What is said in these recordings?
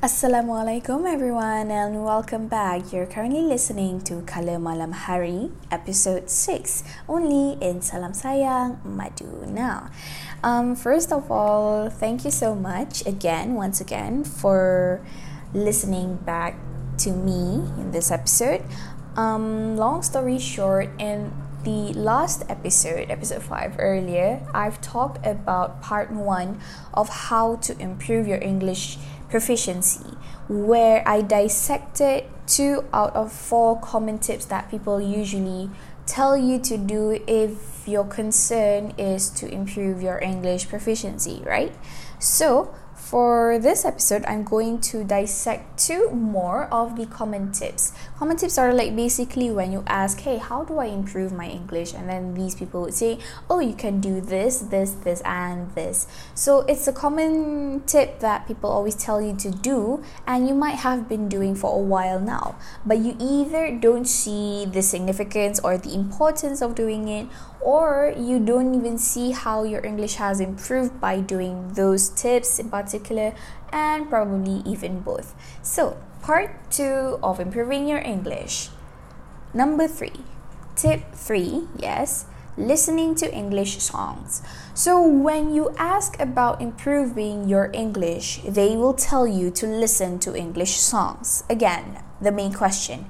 Assalamualaikum everyone and welcome back. You're currently listening to Kala Malam Hari, episode 6, only in Salam Sayang Madu. Now, um, first of all, thank you so much again, once again, for listening back to me in this episode. Um, long story short, in the last episode, episode 5 earlier, I've talked about part 1 of how to improve your English proficiency, where I dissected two out of four common tips that people usually tell you to do if your concern is to improve your English proficiency, right? So, for this episode, I'm going to dissect two more of the common tips. Common tips are like basically when you ask, hey, how do I improve my English? And then these people would say, oh, you can do this, this, this, and this. So it's a common tip that people always tell you to do, and you might have been doing for a while now. But you either don't see the significance or the importance of doing it, or you don't even see how your English has improved by doing those tips in particular, and probably even both. So, part two of improving your English. Number three, tip three, yes, listening to English songs. So, when you ask about improving your English, they will tell you to listen to English songs. Again, the main question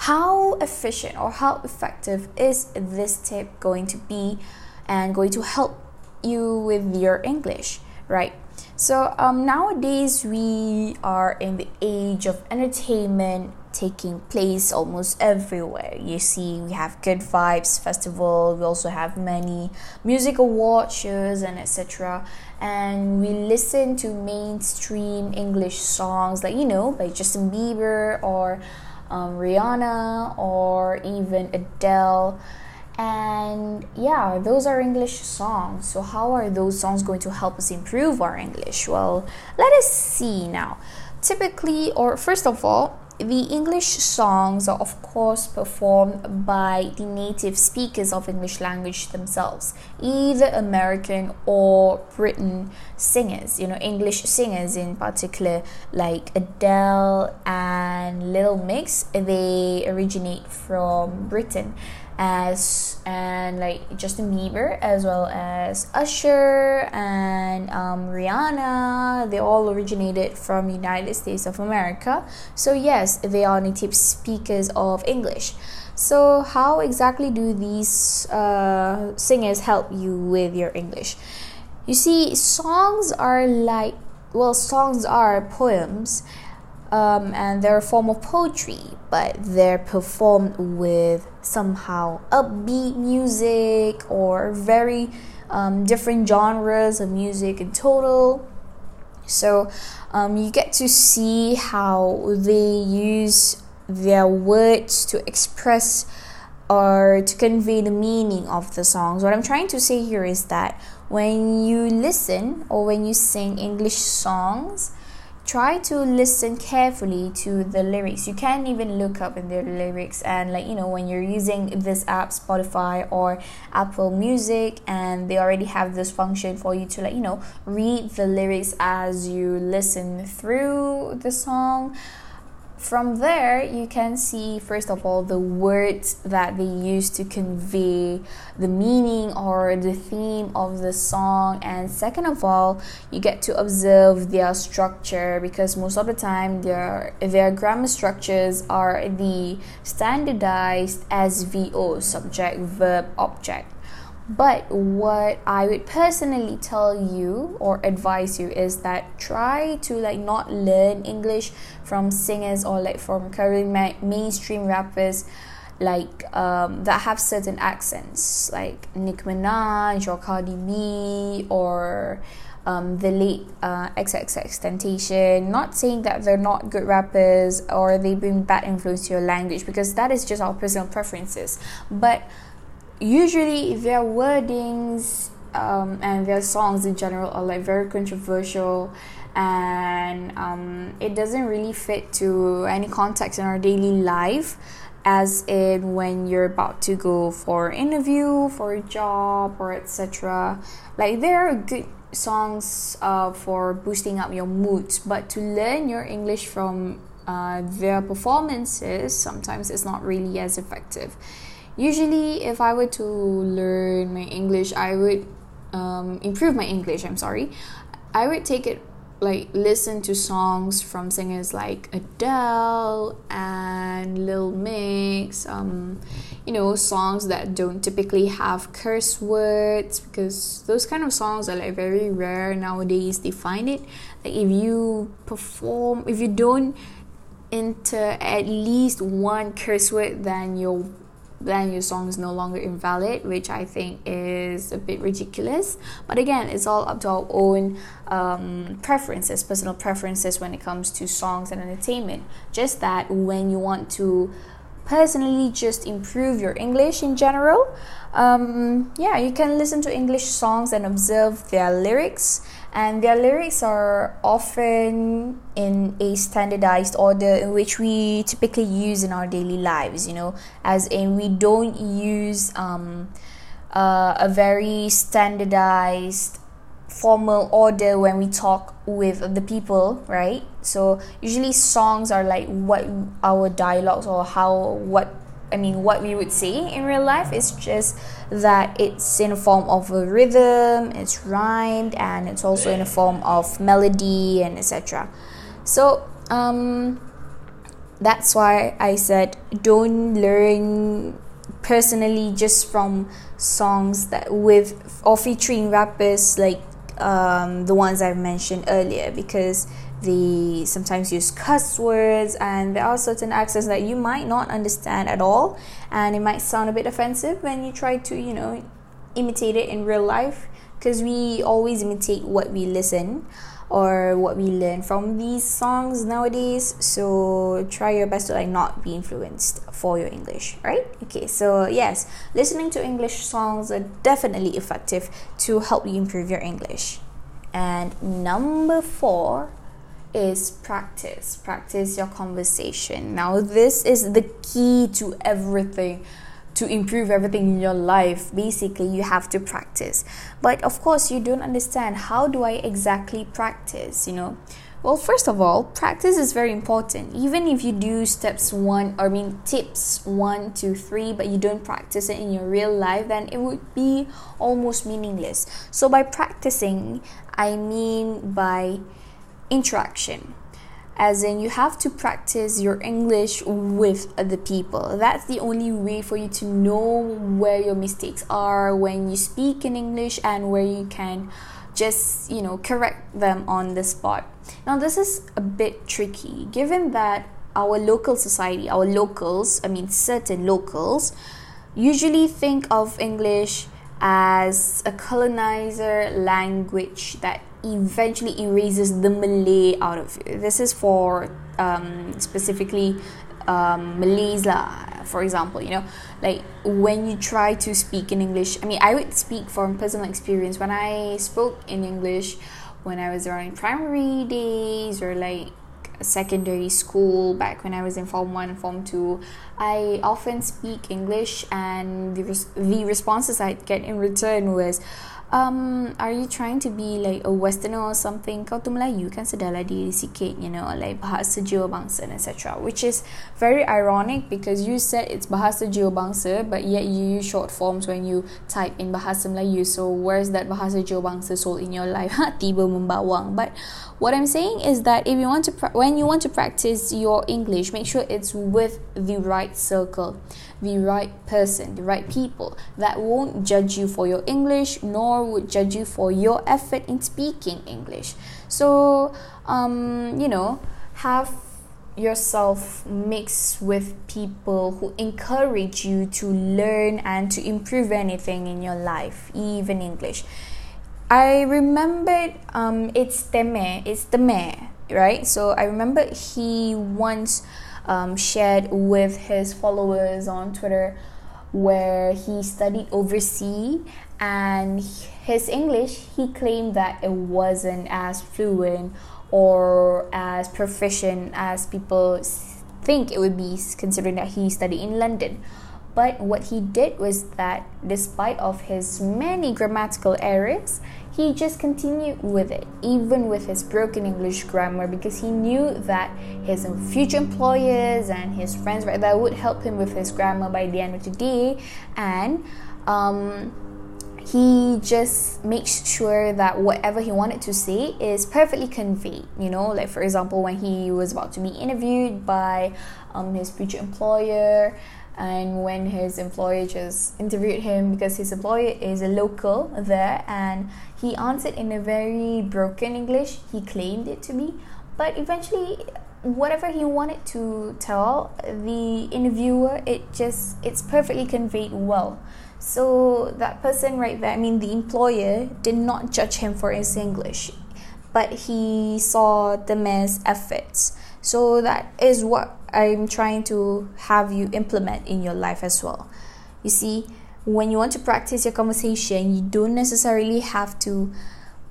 how efficient or how effective is this tip going to be and going to help you with your English, right? So um, nowadays we are in the age of entertainment taking place almost everywhere. You see, we have Good Vibes Festival. We also have many music award shows and etc. And we listen to mainstream English songs like you know by Justin Bieber or um, Rihanna or even Adele. And yeah, those are English songs. So, how are those songs going to help us improve our English? Well, let us see now. Typically, or first of all, the English songs are, of course, performed by the native speakers of English language themselves, either American or Britain singers, you know, English singers in particular, like Adele and Little Mix, they originate from Britain as and like Justin Bieber as well as Usher and um, Rihanna. They all originated from United States of America. So yes they are native speakers of English. So how exactly do these uh, singers help you with your English? You see songs are like well songs are poems um, and they're a form of poetry, but they're performed with somehow upbeat music or very um, different genres of music in total. So um, you get to see how they use their words to express or to convey the meaning of the songs. What I'm trying to say here is that when you listen or when you sing English songs, try to listen carefully to the lyrics. You can even look up in their lyrics and like you know when you're using this app spotify or apple music and they already have this function for you to like you know read the lyrics as you listen through the song from there you can see first of all the words that they use to convey the meaning or the theme of the song. And second of all you get to observe their structure because most of the time their their grammar structures are the standardized SVO subject verb object but what I would personally tell you or advise you is that try to like not learn English from singers or like from current ma- mainstream rappers like um, that have certain accents like Nicki Minaj or Cardi B or um, the late uh, Temptation. Not saying that they're not good rappers or they bring bad influence to your language because that is just our personal preferences. But usually their wordings um, and their songs in general are like very controversial and um, it doesn't really fit to any context in our daily life as in when you're about to go for interview for a job or etc like there are good songs uh, for boosting up your moods, but to learn your English from uh, their performances, sometimes it's not really as effective. Usually, if I were to learn my English, I would um, improve my English. I'm sorry, I would take it like listen to songs from singers like Adele and Little Mix, um, you know, songs that don't typically have curse words because those kind of songs are like very rare nowadays. They find it like if you perform, if you don't enter at least one curse word, then you're then your song is no longer invalid, which I think is a bit ridiculous. But again, it's all up to our own um, preferences, personal preferences when it comes to songs and entertainment. Just that when you want to personally just improve your English in general, um, yeah, you can listen to English songs and observe their lyrics and their lyrics are often in a standardized order in which we typically use in our daily lives you know as in we don't use um, uh, a very standardized formal order when we talk with the people right? So usually songs are like what our dialogues or how what I mean, what we would say in real life. Is just that it's in a form of a rhythm, it's rhymed, and it's also in a form of melody and etc. So, um, that's why I said don't learn personally just from songs that with or featuring rappers like um, the ones I've mentioned earlier because they sometimes use cuss words and there are certain accents that you might not understand at all and it might sound a bit offensive when you try to you know imitate it in real life because we always imitate what we listen or what we learn from these songs nowadays. So try your best to like not be influenced for your english right? Okay so yes listening to english songs are definitely effective to help you improve your english. And number four is practice. Practice your conversation. Now, this is the key to everything. To improve everything in your life, basically, you have to practice. But of course, you don't understand how do I exactly practice, you know? Well, first of all, practice is very important. Even if you do steps one, I mean tips one, two, three, but you don't practice it in your real life, then it would be almost meaningless. So, by practicing, I mean by interaction. As in you have to practice your english with the people. That's the only way for you to know where your mistakes are when you speak in english and where you can just you know correct them on the spot. Now this is a bit tricky. Given that our local society our locals i mean certain locals usually think of english as a colonizer language that eventually erases the Malay out of you. This is for um, specifically um, Malays lah, for example, you know, like when you try to speak in English. I mean, I would speak from personal experience. When I spoke in English, when I was around primary days or like secondary school back when I was in Form 1 Form 2 I often speak English and the, res- the responses I'd get in return was um, are you trying to be like a westerner or something? Kau tu Melayu kan sedarlah diri sikit you know like bahasa jiwa bangsa etc which is very ironic because you said it's bahasa jiwa bangsa but yet you use short forms when you type in bahasa Melayu. So where's that bahasa jiwa bangsa soul in your life? Tiba membawang. But what I'm saying is that if you want to pra- when you want to practice your English make sure it's with the right circle the right person, the right people that won't judge you for your English nor would judge you for your effort in speaking English. So, um, you know, have yourself mix with people who encourage you to learn and to improve anything in your life, even English. I remembered um, it's Teme, it's Teme, right? So I remember he once um, shared with his followers on Twitter where he studied overseas and his English, he claimed that it wasn't as fluent or as proficient as people think it would be considering that he studied in London. But what he did was that despite of his many grammatical errors, he just continued with it, even with his broken English grammar, because he knew that his future employers and his friends right there would help him with his grammar by the end of the day. And um, he just makes sure that whatever he wanted to say is perfectly conveyed. You know, like for example, when he was about to be interviewed by um, his future employer and when his employer just interviewed him because his employer is a local there and he answered in a very broken english. He claimed it to be but eventually whatever he wanted to tell the interviewer it just it's perfectly conveyed well. So that person right there i mean the employer did not judge him for his english but he saw the man's efforts. So that is what I'm trying to have you implement in your life as well. You see, when you want to practice your conversation, you don't necessarily have to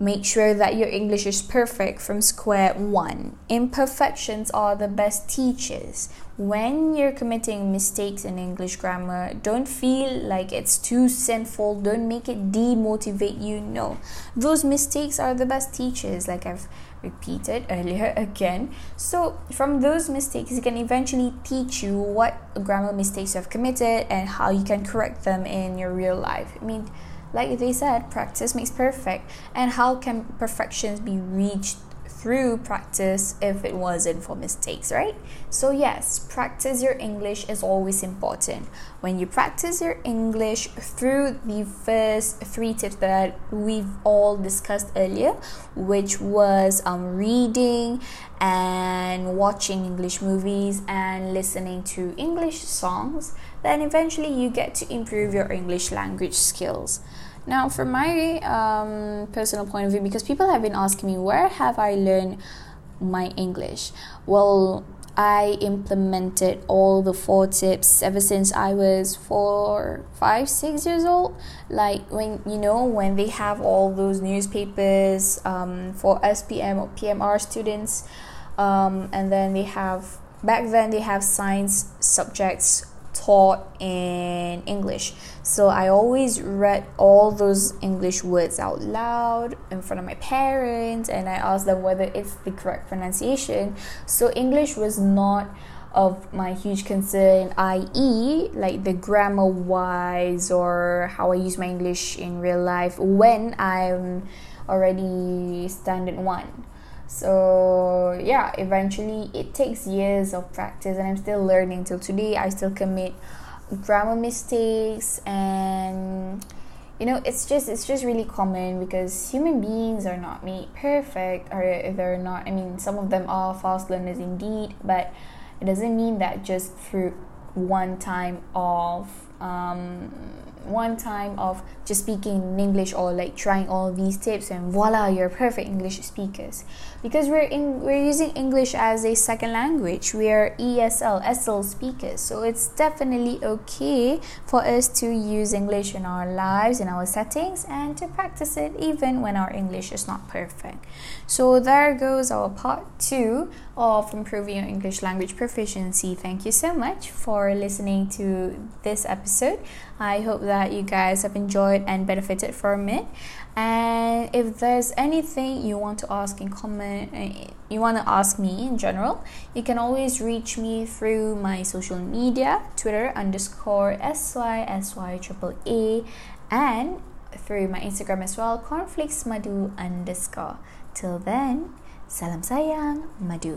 make sure that your English is perfect from square one. Imperfections are the best teachers. When you're committing mistakes in English grammar, don't feel like it's too sinful. Don't make it demotivate you. No, those mistakes are the best teachers, like I've repeated earlier again. So, from those mistakes, it can eventually teach you what grammar mistakes you have committed and how you can correct them in your real life. I mean, like they said, practice makes perfect. And how can perfections be reached through practice if it wasn't for mistakes, right? So, yes, practice your English is always important. When you practice your English through the first three tips that we've all discussed earlier, which was um, reading and watching English movies and listening to English songs, then eventually you get to improve your English language skills. Now, from my um, personal point of view, because people have been asking me, where have I learned my English? Well, I implemented all the four tips ever since I was four, five, six years old. Like when you know when they have all those newspapers um, for SPM or PMR students, um, and then they have back then they have science subjects taught in English. So I always read all those English words out loud in front of my parents and I asked them whether it's the correct pronunciation. So English was not of my huge concern, i.e., like the grammar wise or how I use my English in real life when I'm already standard one. So, yeah, eventually it takes years of practice, and I'm still learning till today. I still commit grammar mistakes and you know it's just it's just really common because human beings are not made perfect or they're not i mean some of them are fast learners indeed but it doesn't mean that just through one time of um, one time of just speaking in English or like trying all these tips and voila you're perfect English speakers. Because we're in we're using English as a second language we are ESL SL speakers. So it's definitely okay for us to use English in our lives in our settings and to practice it even when our English is not perfect. So there goes our part 2 of improving your English language proficiency thank you so much for listening to this episode I hope that you guys have enjoyed and benefited from it. And if there's anything you want to ask in comment, eh, you want to ask me in general, you can always reach me through my social media Twitter underscore SYSY triple A and through my Instagram as well, cornflakes madu underscore. Till then, salam sayang, madu.